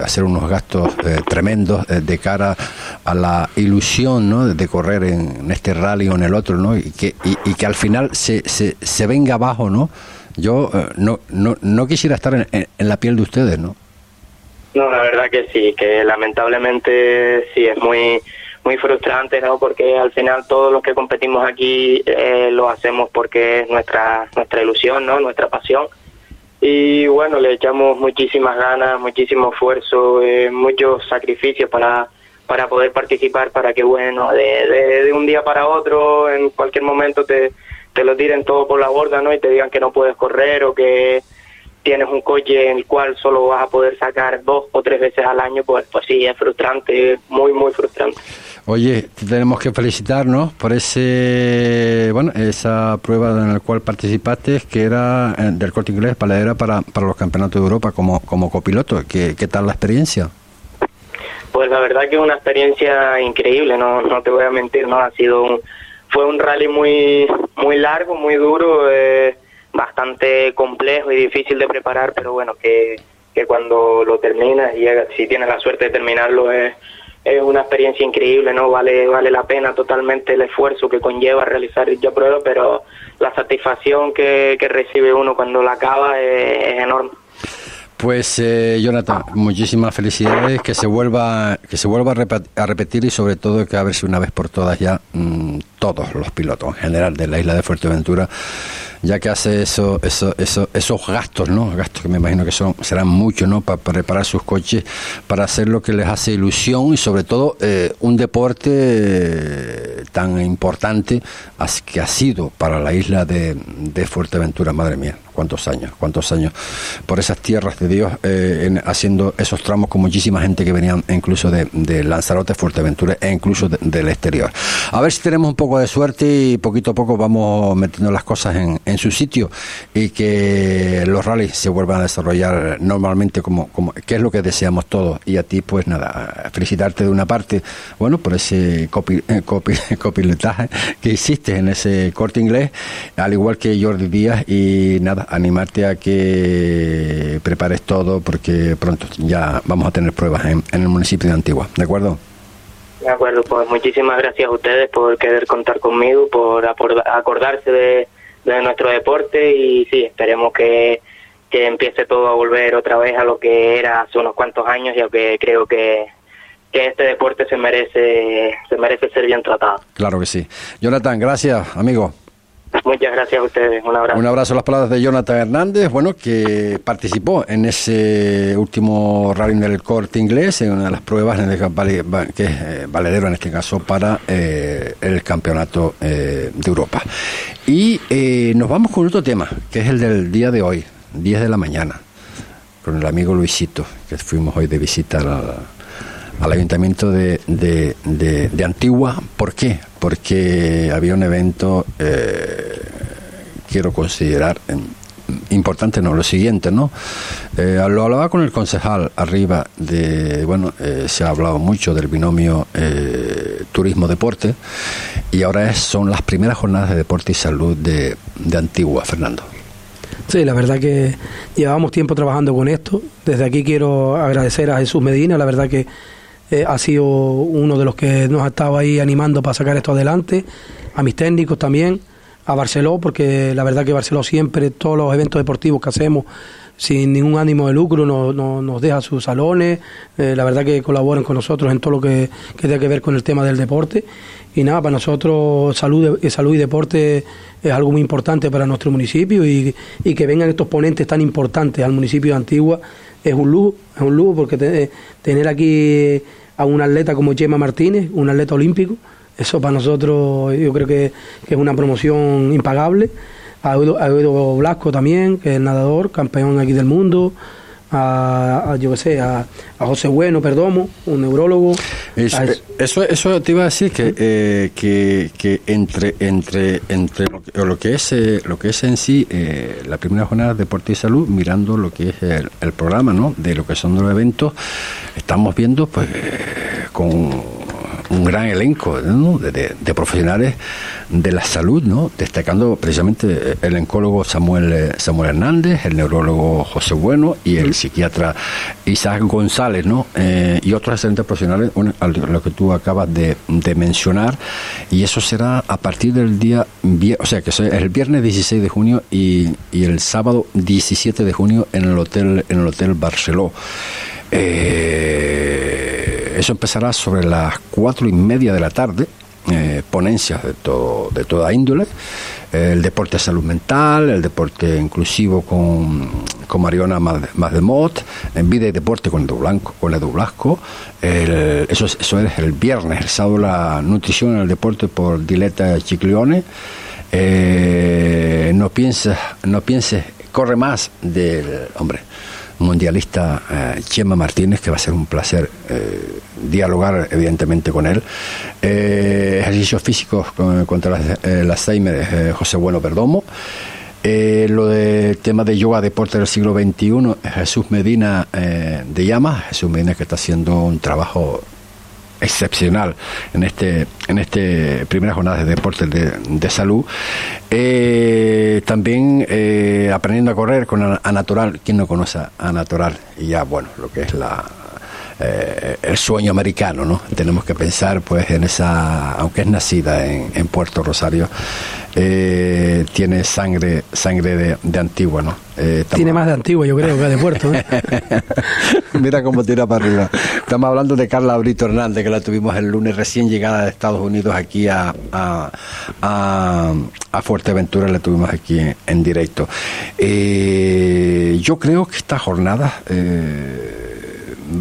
Speaker 2: hacer unos gastos tremendos de cara a la ilusión, ¿no? De correr en, este rally o en el otro, ¿no? Y que, y, que al final se, se, se venga abajo, ¿no? Yo no, no, no quisiera estar en, en la piel de ustedes, ¿no?
Speaker 5: No, la verdad que sí, que lamentablemente sí es muy muy frustrante, ¿no? Porque al final todos los que competimos aquí eh, lo hacemos porque es nuestra nuestra ilusión, ¿no? Nuestra pasión. Y bueno, le echamos muchísimas ganas, muchísimo esfuerzo, eh, muchos sacrificios para para poder participar, para que bueno, de, de, de, un día para otro, en cualquier momento te, te lo tiren todo por la borda, ¿no? Y te digan que no puedes correr o que tienes un coche en el cual solo vas a poder sacar dos o tres veces al año, pues, pues sí, es frustrante, muy, muy frustrante.
Speaker 2: Oye, tenemos que felicitarnos por ese, bueno, esa prueba en la cual participaste, que era eh, del corte inglés, paladera para, para los campeonatos de Europa como, como copiloto. ¿Qué, ¿Qué tal la experiencia?
Speaker 5: Pues la verdad que es una experiencia increíble, no, no te voy a mentir, no ha sido un, fue un rally muy, muy largo, muy duro. Eh, bastante complejo y difícil de preparar, pero bueno, que, que cuando lo terminas y si tienes la suerte de terminarlo es, es una experiencia increíble, ¿no? Vale, vale la pena totalmente el esfuerzo que conlleva realizar dicha prueba, pero la satisfacción que, que recibe uno cuando la acaba es, enorme.
Speaker 2: Pues eh, Jonathan, muchísimas felicidades, que se vuelva que se vuelva a, repetir y sobre todo que a ver si una vez por todas ya mmm, todos los pilotos en general de la isla de Fuerteventura ya que hace eso, eso, eso, esos gastos, ¿no? Gastos que me imagino que son serán muchos, ¿no? Para preparar sus coches, para hacer lo que les hace ilusión y sobre todo eh, un deporte eh, tan importante que ha sido para la isla de, de, Fuerteventura, madre mía, cuántos años, cuántos años por esas tierras de Dios eh, haciendo esos tramos con muchísima gente que venían incluso de, de Lanzarote, Fuerteventura e incluso del exterior. A ver si tenemos un poco de suerte y poquito a poco vamos metiendo las cosas en su sitio y que los rallies se vuelvan a desarrollar normalmente como, como que es lo que deseamos todos. Y a ti, pues nada, felicitarte de una parte, bueno, por ese copi, eh, copi, copilotaje que hiciste en ese corte inglés, al igual que Jordi Díaz, y nada, animarte a que prepares todo porque pronto ya vamos a tener pruebas en, en el municipio de Antigua, ¿de acuerdo?
Speaker 5: De acuerdo, pues muchísimas gracias a ustedes por querer contar conmigo, por acordarse de, de nuestro deporte y sí, esperemos que, que empiece todo a volver otra vez a lo que era hace unos cuantos años, ya que creo que, que este deporte se merece, se merece ser bien tratado.
Speaker 2: Claro que sí. Jonathan, gracias, amigo.
Speaker 5: Muchas gracias a ustedes. Un abrazo.
Speaker 2: Un abrazo a las palabras de Jonathan Hernández, bueno, que participó en ese último rally del corte inglés, en una de las pruebas en el que es eh, valedero en este caso para eh, el campeonato eh, de Europa. Y nos vamos con otro tema, que es el del día de hoy, 10 de la mañana, con el amigo Luisito, que fuimos hoy de visita al ayuntamiento de, de, de, Antigua. ¿Por qué? Porque había un evento, eh, quiero considerar importante, no, lo siguiente, ¿no? Eh, lo hablaba con el concejal arriba de, bueno, eh, se ha hablado mucho del binomio turismo-deporte y ahora es, son las primeras jornadas de deporte y salud de, de Antigua, Fernando.
Speaker 3: Sí, la verdad que llevamos tiempo trabajando con esto. Desde aquí quiero agradecer a Jesús Medina, la verdad que eh, ha sido uno de los que nos ha estado ahí animando para sacar esto adelante, a mis técnicos también, a Barceló, porque la verdad que Barceló siempre, todos los eventos deportivos que hacemos, sin ningún ánimo de lucro, no, nos deja sus salones, eh, la verdad que colaboran con nosotros en todo lo que, que tiene que ver con el tema del deporte. Y nada, para nosotros salud, eh, salud y deporte es algo muy importante para nuestro municipio y, y que vengan estos ponentes tan importantes al municipio de Antigua es un lujo, es un lujo porque tener aquí a un atleta como Chema Martínez, un atleta olímpico, eso para nosotros yo creo que, es una promoción impagable. A Edo, Blasco también, que es nadador, campeón aquí del mundo, a, yo qué sé, a, José Bueno Perdomo, un neurólogo.
Speaker 2: eso, eso te iba a decir que, eh, que, que, entre entre entre lo que, es eh, lo que es en sí eh, la primera jornada de deporte y salud, mirando lo que es el, el programa, ¿no? De lo que son los eventos, estamos viendo pues con un gran elenco de, profesionales de la salud, ¿no? destacando precisamente el oncólogo Samuel, eh, Samuel Hernández, el neurólogo José Bueno y el psiquiatra Isaac González, ¿no? Eh, y otros excelentes profesionales, lo que tú acabas de, mencionar, y eso será a partir del día, o sea, que es el viernes 16 de junio y, y el sábado 17 de junio en el hotel en el hotel Barceló. Eh, eso empezará sobre las cuatro y media de la tarde. Eh, ponencias de, todo, de toda índole, el deporte de salud mental, el deporte inclusivo con, con Mariona Mazdemot, en vida y deporte con Edu Blanco, con Edu Blasco, eso, eso es el viernes, el sábado la nutrición en el deporte por Dileta Chiclione, eh, no pienses, no pienses, corre más del hombre mundialista eh, Chema Martínez, que va a ser un placer eh, dialogar evidentemente con él. Eh, ejercicios físicos contra el Alzheimer, José Bueno Perdomo. lo de tema de yoga, deporte del siglo XXI, Jesús Medina de Llama, Jesús Medina que está haciendo un trabajo excepcional en este en este primera jornada de deportes de, salud. Eh, también eh, aprendiendo a correr con a, Natural. Quien no conoce a Natural y ya bueno lo que es la eh, el sueño americano, ¿no? Tenemos que pensar, pues, en esa, aunque es nacida en, en Puerto Rosario, eh, tiene sangre, sangre de, de Antigua, ¿no?
Speaker 3: Eh, tiene más de Antigua, yo creo, que de Puerto.
Speaker 2: Mira cómo tira para arriba. Estamos hablando de Carla Brito Hernández, que la tuvimos el lunes recién llegada de Estados Unidos aquí a, a, a, Fuerteventura, la tuvimos aquí en, directo. yo creo que esta jornada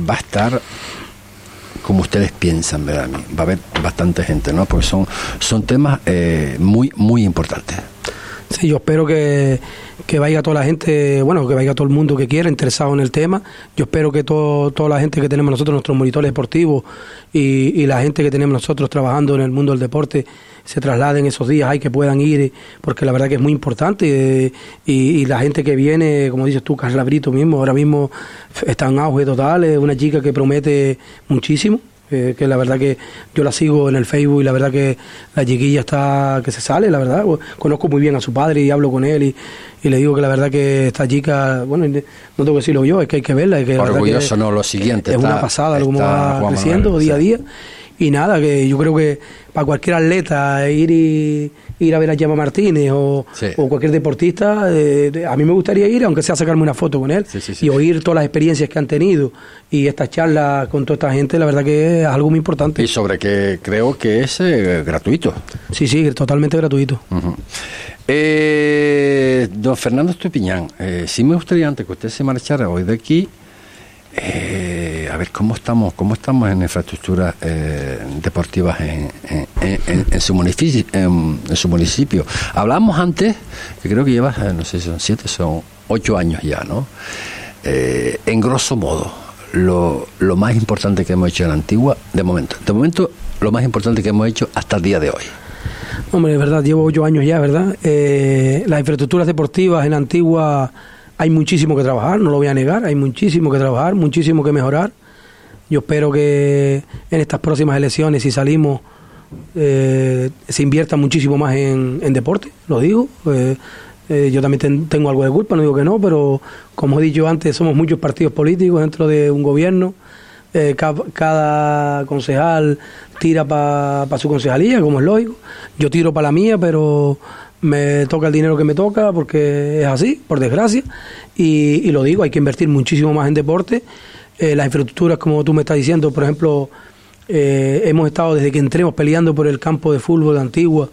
Speaker 2: va a estar como ustedes piensan, ¿verdad? Va a haber bastante gente, ¿no? Porque son, son temas eh, muy, muy importantes.
Speaker 3: Sí, yo espero que, que vaya toda la gente, bueno, que vaya todo el mundo que quiera, interesado en el tema. Yo espero que todo, toda la gente que tenemos nosotros, nuestros monitores deportivos y, y la gente que tenemos nosotros trabajando en el mundo del deporte, se trasladen esos días, hay que puedan ir, porque la verdad que es muy importante. Eh, y, la gente que viene, como dices tú, Carla Brito mismo, ahora mismo está en auge total, es una chica que promete muchísimo. Eh, que la verdad que yo la sigo en el Facebook y la verdad que la chiquilla está que se sale, la verdad. Conozco muy bien a su padre y hablo con él y, le digo que la verdad que esta chica, bueno, no tengo que decirlo yo, es que hay que verla. Es que
Speaker 2: Orgulloso, no, lo siguiente.
Speaker 3: Es una pasada cómo va creciendo día a día. Y nada, que yo creo que para cualquier atleta ir y ir a ver a Gemma Martínez o, cualquier deportista, eh, a mí me gustaría ir, aunque sea sacarme una foto con él y oír todas las experiencias que han tenido y estas charlas con toda esta gente, la verdad que es algo muy importante.
Speaker 2: Y sobre que creo que es eh, gratuito.
Speaker 3: Sí, sí, totalmente gratuito.
Speaker 2: Eh, don Fernando Estupiñán, sí me gustaría antes que usted se marchara hoy de aquí, eh, a ver cómo estamos, cómo estamos en infraestructuras eh, deportivas en, su municipio. Hablamos antes, que creo que lleva, eh, no sé si son siete, son ocho años ya, ¿no? en grosso modo, lo, más importante que hemos hecho en Antigua, de momento, de momento, lo más importante que hemos hecho hasta el día de hoy.
Speaker 3: Hombre, de verdad, llevo ocho años ya, ¿verdad? las infraestructuras deportivas en Antigua hay muchísimo que trabajar, no lo voy a negar, hay muchísimo que trabajar, muchísimo que mejorar. Yo espero que en estas próximas elecciones, si salimos, eh, se invierta muchísimo más en, deporte, lo digo. Eh, eh, yo también tengo algo de culpa, no digo que no, pero como he dicho antes, somos muchos partidos políticos dentro de un gobierno. cada concejal tira para su concejalía, como es lógico. Yo tiro para la mía, pero me toca el dinero que me toca porque es así, por desgracia, y, lo digo, hay que invertir muchísimo más en deporte. Eh, las infraestructuras, como tú me estás diciendo, por ejemplo, eh, hemos estado desde que entremos peleando por el campo de fútbol de Antigua,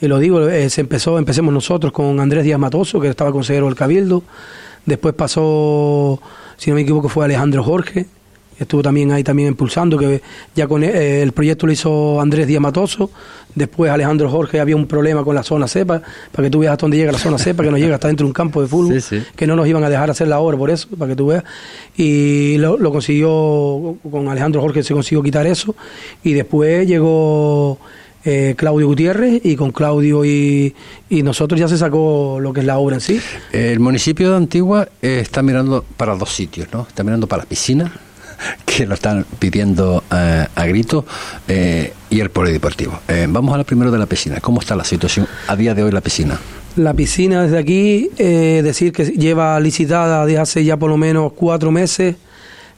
Speaker 3: y lo digo, eh, se empezó, empecemos nosotros con Andrés Díaz Matoso, que estaba consejero del Cabildo, después pasó, si no me equivoco, fue Alejandro Jorge, estuvo también ahí también impulsando, que ya con eh, el proyecto lo hizo Andrés Diamatoso, después Alejandro Jorge había un problema con la zona cepa, para que tú veas hasta dónde llega la zona cepa, que no llega hasta dentro de un campo de fútbol, que no nos iban a dejar hacer la obra por eso, para que tú veas, y lo, lo consiguió, con Alejandro Jorge se consiguió quitar eso, y después llegó eh, Claudio Gutiérrez y con Claudio y, nosotros ya se sacó lo que es la obra en sí.
Speaker 2: El municipio de Antigua eh, está mirando para dos sitios, ¿no? Está mirando para la piscina, que lo están pidiendo eh, a gritos, y el polideportivo. vamos a la primero de la piscina. ¿Cómo está la situación a día de hoy la piscina?
Speaker 3: La piscina desde aquí, decir que lleva licitada desde hace ya por lo menos cuatro meses.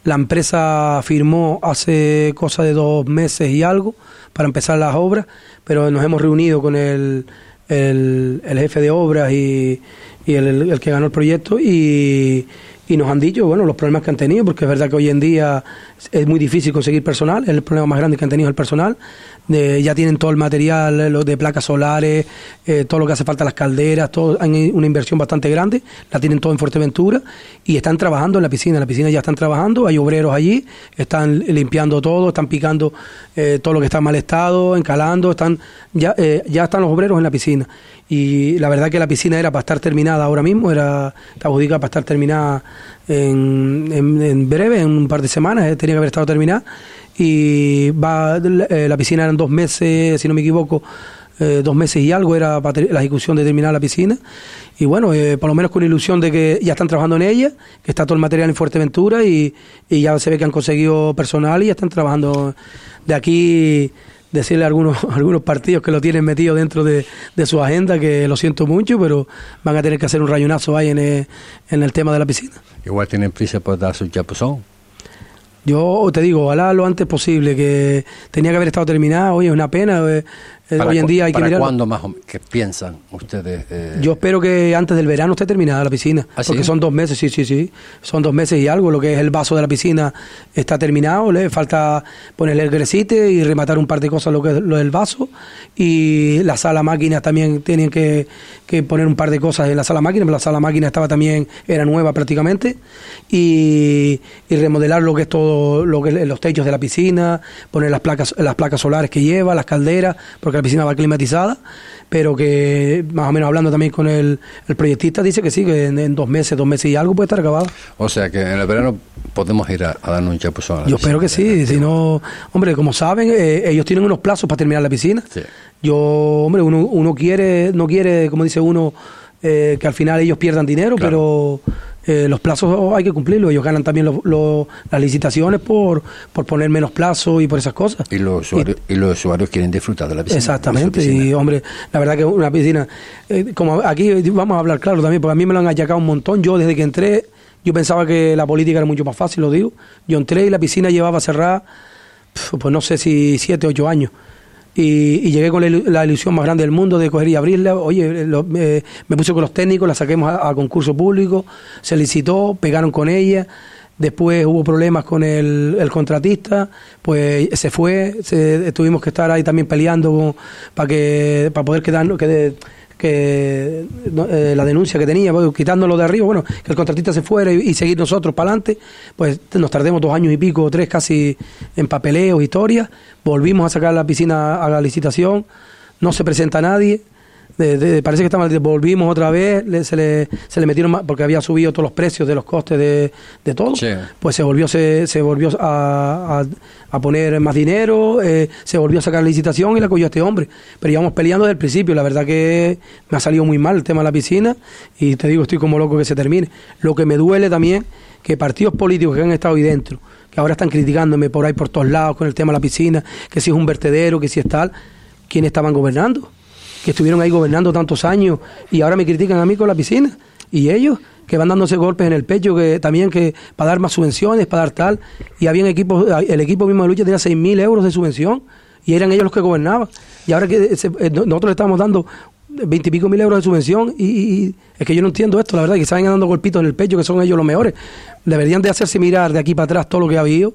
Speaker 3: La empresa firmó hace cosa de dos meses y algo para empezar las obras, pero nos hemos reunido con el, el, jefe de obras y, y el, el, que ganó el proyecto y, y nos han dicho, bueno, los problemas que han tenido, porque es verdad que hoy en día es muy difícil conseguir personal, el problema más grande que han tenido es el personal, ya tienen todo el material, eh, lo de placas solares, eh, todo lo que hace falta, las calderas, todo, hay una inversión bastante grande, la tienen todo en Fuerteventura y están trabajando en la piscina, la piscina ya están trabajando, hay obreros allí, están limpiando todo, están picando eh, todo lo que está en mal estado, encalando, están ya, ya están los obreros en la piscina. Y la verdad que la piscina era para estar terminada ahora mismo, era está para estar terminada en, en, breve, en un par de semanas, eh, tenía que haber estado terminada. Y va eh, la piscina eran dos meses, si no me equivoco, eh, dos meses y algo era para la ejecución de terminar la piscina. Y bueno, por lo menos con ilusión de que ya están trabajando en ella, que está todo el material en Fuerteventura y, y ya se ve que han conseguido personal y ya están trabajando de aquí decirle a algunos, algunos partidos que lo tienen metido dentro de, su agenda, que lo siento mucho, pero van a tener que hacer un rayonazo ahí en el, en el tema de la piscina.
Speaker 2: Igual tienen prisa por dar su chapuzón.
Speaker 3: Yo te digo, ojalá lo antes posible, que tenía que haber estado terminado, hoy es una pena, eh,
Speaker 2: eh, hoy en día hay que mirar. cuándo más ¿Qué piensan ustedes?
Speaker 3: Eh? Yo espero que antes del verano esté terminada la piscina. ¿Ah, porque son dos meses, sí, sí, sí. Son dos meses y algo. Lo que es el vaso de la piscina está terminado. Le falta ponerle el gresite y rematar un par de cosas lo que es lo del vaso. Y la sala máquina también tienen que, poner un par de cosas en la sala máquina. La sala máquina estaba también, era nueva prácticamente. Y, remodelar lo que es todo, lo que es los techos de la piscina, poner las placas, las placas solares que lleva, las calderas, porque la piscina va climatizada, pero que más o menos hablando también con el, el proyectista dice que sí, que en, dos meses, dos meses y algo puede estar acabado.
Speaker 2: O sea que en el verano podemos ir a, darnos un chapuzón.
Speaker 3: A Yo espero que sí, si no, hombre, como saben, eh, ellos tienen unos plazos para terminar la piscina. Yo, hombre, uno, uno quiere, no quiere, como dice uno, eh, que al final ellos pierdan dinero, pero eh, los plazos hay que cumplirlos. Ellos ganan también las licitaciones por, por poner menos plazos y por esas cosas.
Speaker 2: Y los usuarios, y, los usuarios quieren disfrutar de la piscina.
Speaker 3: Exactamente. Y, hombre, la verdad que una piscina, eh, como aquí vamos a hablar claro también, porque a mí me lo han achacado un montón. Yo desde que entré, yo pensaba que la política era mucho más fácil, lo digo. Yo entré y la piscina llevaba cerrada, pues no sé si siete, ocho años y, llegué con la, ilusión más grande del mundo de coger y abrirla. Oye, me puse con los técnicos, la saquemos a, concurso público, se licitó, pegaron con ella. Después hubo problemas con el, contratista, pues se fue, tuvimos que estar ahí también peleando para que para poder quedarnos, que que eh, la denuncia que tenía, quitándolo de arriba, bueno, que el contratista se fuera y, seguir nosotros para adelante, pues nos tardemos dos años y pico, tres casi en papeleo, historia, volvimos a sacar la piscina a la licitación, no se presenta nadie, parece que está mal, volvimos otra vez, se, le, se le metieron más, porque había subido todos los precios de los costes de, de todo, pues se volvió, se, se volvió a, a, poner más dinero, eh, se volvió a sacar la licitación y la cogió este hombre. Pero íbamos peleando desde el principio, la verdad que me ha salido muy mal el tema de la piscina y te digo, estoy como loco que se termine. Lo que me duele también, que partidos políticos que han estado ahí dentro, que ahora están criticándome por ahí por todos lados con el tema de la piscina, que si es un vertedero, que si es tal, ¿quiénes estaban gobernando? Que estuvieron ahí gobernando tantos años y ahora me critican a mí con la piscina. Y ellos que van dándose golpes en el pecho, que también que para dar más subvenciones, para dar tal. Y habían equipos, el equipo mismo de lucha tenía 6.000 euros de subvención y eran ellos los que gobernaban. Y ahora que eh, nosotros le estamos dando veintipico mil euros de subvención y, es que yo no entiendo esto, la verdad, que saben dando golpitos en el pecho, que son ellos los mejores. Deberían de hacerse mirar de aquí para atrás todo lo que ha habido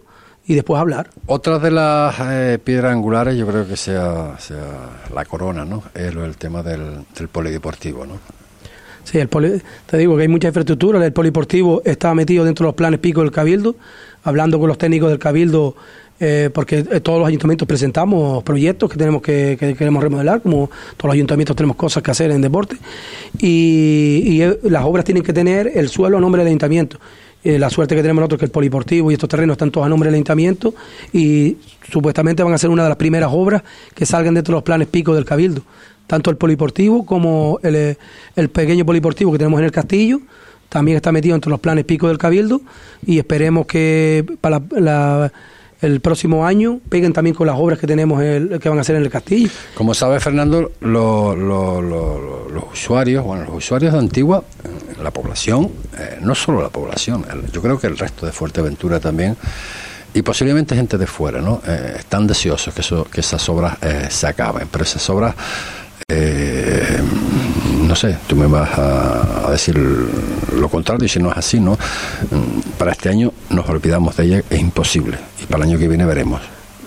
Speaker 3: y después hablar.
Speaker 2: Otra de las eh, piedras angulares yo creo que sea, sea la corona, ¿no? Es el tema del, polideportivo, ¿no?
Speaker 3: Sí, el te digo que hay mucha infraestructura. El poliportivo está metido dentro de los planes pico del Cabildo, hablando con los técnicos del Cabildo, eh, porque eh, todos los ayuntamientos presentamos proyectos que tenemos que, queremos remodelar, como todos los ayuntamientos tenemos cosas que hacer en deporte, y, eh, las obras tienen que tener el suelo a nombre del ayuntamiento. La suerte que tenemos nosotros es que el poliportivo y estos terrenos están todos a nombre del ayuntamiento y supuestamente van a ser una de las primeras obras que salgan dentro de los planes pico del Cabildo. Tanto el poliportivo como el, el pequeño poliportivo que tenemos en el castillo, también está metido entre los planes pico del Cabildo y esperemos que para el próximo año peguen también con las obras que tenemos que van a hacer en el castillo.
Speaker 2: Como sabe Fernando, los usuarios, bueno, los usuarios de Antigua, eh, la población, eh, no solo la población, yo creo que el resto de Fuerteventura también y posiblemente gente de fuera, ¿no? Eh, están deseosos que, eso, que esas obras se acaben, pero esas obras eh, no sé, tú me vas a, decir lo contrario y si no es así, ¿no? Mm, para este año nos olvidamos de ella, es imposible. Para el año que viene veremos.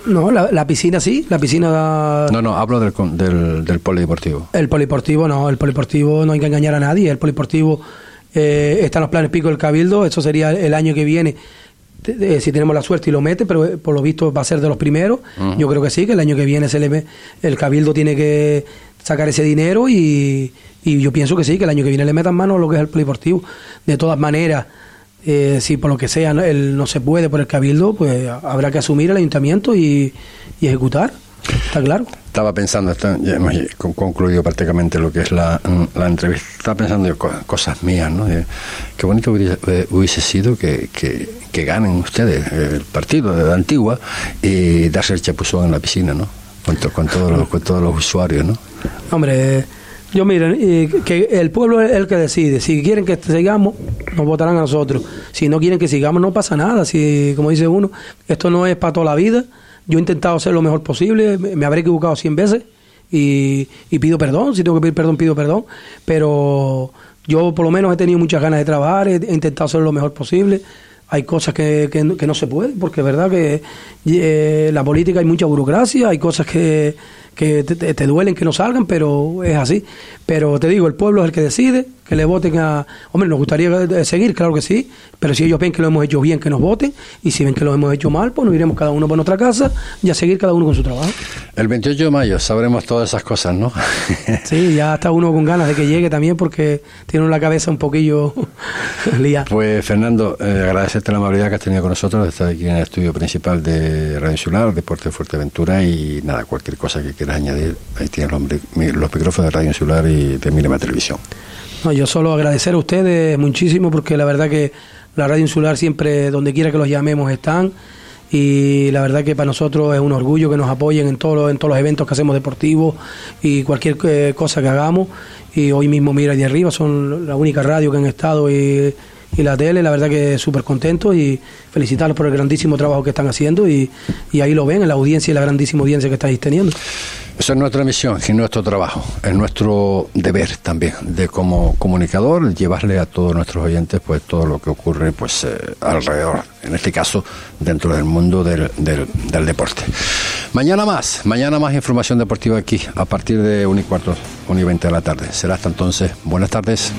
Speaker 3: No, la, piscina sí, la piscina...
Speaker 2: No, no, hablo del, del, polideportivo.
Speaker 3: El polideportivo no, el polideportivo no hay que engañar a nadie, el polideportivo eh, está en los planes pico del Cabildo, eso sería el año que viene si tenemos la suerte y lo mete, pero eh, por lo visto va a ser de los primeros. Yo creo que sí, que el año que viene se le el Cabildo tiene que sacar ese dinero y, y, yo pienso que sí, que el año que viene le metan mano a lo que es el polideportivo. De todas maneras, eh, si por lo que sea él no se puede por el cabildo, pues habrá que asumir el ayuntamiento y, ejecutar. Está claro.
Speaker 2: Estaba pensando, ya hemos concluido prácticamente lo que es la, la entrevista, estaba pensando en cosas mías, ¿no? qué bonito hubiese, sido que, que, ganen ustedes el partido de la Antigua y darse el chapuzón en la piscina, ¿no? Con, con, todos, los, con todos los usuarios, ¿no?
Speaker 3: Hombre, yo miren, que el pueblo es el que decide. Si quieren que sigamos, nos votarán a nosotros. Si no quieren que sigamos, no pasa nada. Si, como dice uno, esto no es para toda la vida. Yo he intentado hacer lo mejor posible, me habré equivocado 100 veces y, pido perdón. Si tengo que pedir perdón, pido perdón. Pero yo por lo menos he tenido muchas ganas de trabajar, he, intentado hacer lo mejor posible hay cosas que, que, no se pueden, porque es verdad que eh, la política hay mucha burocracia, hay cosas que, que te, duelen que no salgan, pero es así. Pero te digo, el pueblo es el que decide, que le voten a... Hombre, nos gustaría seguir, claro que sí, pero si ellos ven que lo hemos hecho bien, que nos voten, y si ven que lo hemos hecho mal, pues nos iremos cada uno por nuestra casa y a seguir cada uno con su trabajo.
Speaker 2: El 28 de mayo sabremos todas esas cosas, ¿no?
Speaker 3: sí, ya está uno con ganas de que llegue también porque tiene la cabeza un poquillo liada.
Speaker 2: Pues Fernando, eh, agradecerte la amabilidad que has tenido con nosotros, de estar aquí en el estudio principal de Radio Insular, Deporte de Fuerteventura, y nada, cualquier cosa que quieras añadir, ahí tienes los, los micrófonos de Radio Insular y de Mirema Televisión.
Speaker 3: No, yo solo agradecer a ustedes muchísimo porque la verdad que la Radio Insular siempre, donde quiera que los llamemos, están y la verdad que para nosotros es un orgullo que nos apoyen en todos en todos los eventos que hacemos deportivos y cualquier eh, cosa que hagamos y hoy mismo mira de arriba son la única radio que han estado y, y la tele la verdad que súper contentos y felicitarlos por el grandísimo trabajo que están haciendo y, ahí lo ven en la audiencia y la grandísima audiencia que estáis teniendo
Speaker 2: esa es nuestra misión y nuestro trabajo, es nuestro deber también de como comunicador llevarle a todos nuestros oyentes pues todo lo que ocurre pues eh, alrededor, en este caso dentro del mundo del, del, deporte. Mañana más, mañana más información deportiva aquí a partir de 1 y cuarto, 1 y 20 de la tarde. Será hasta entonces. Buenas tardes.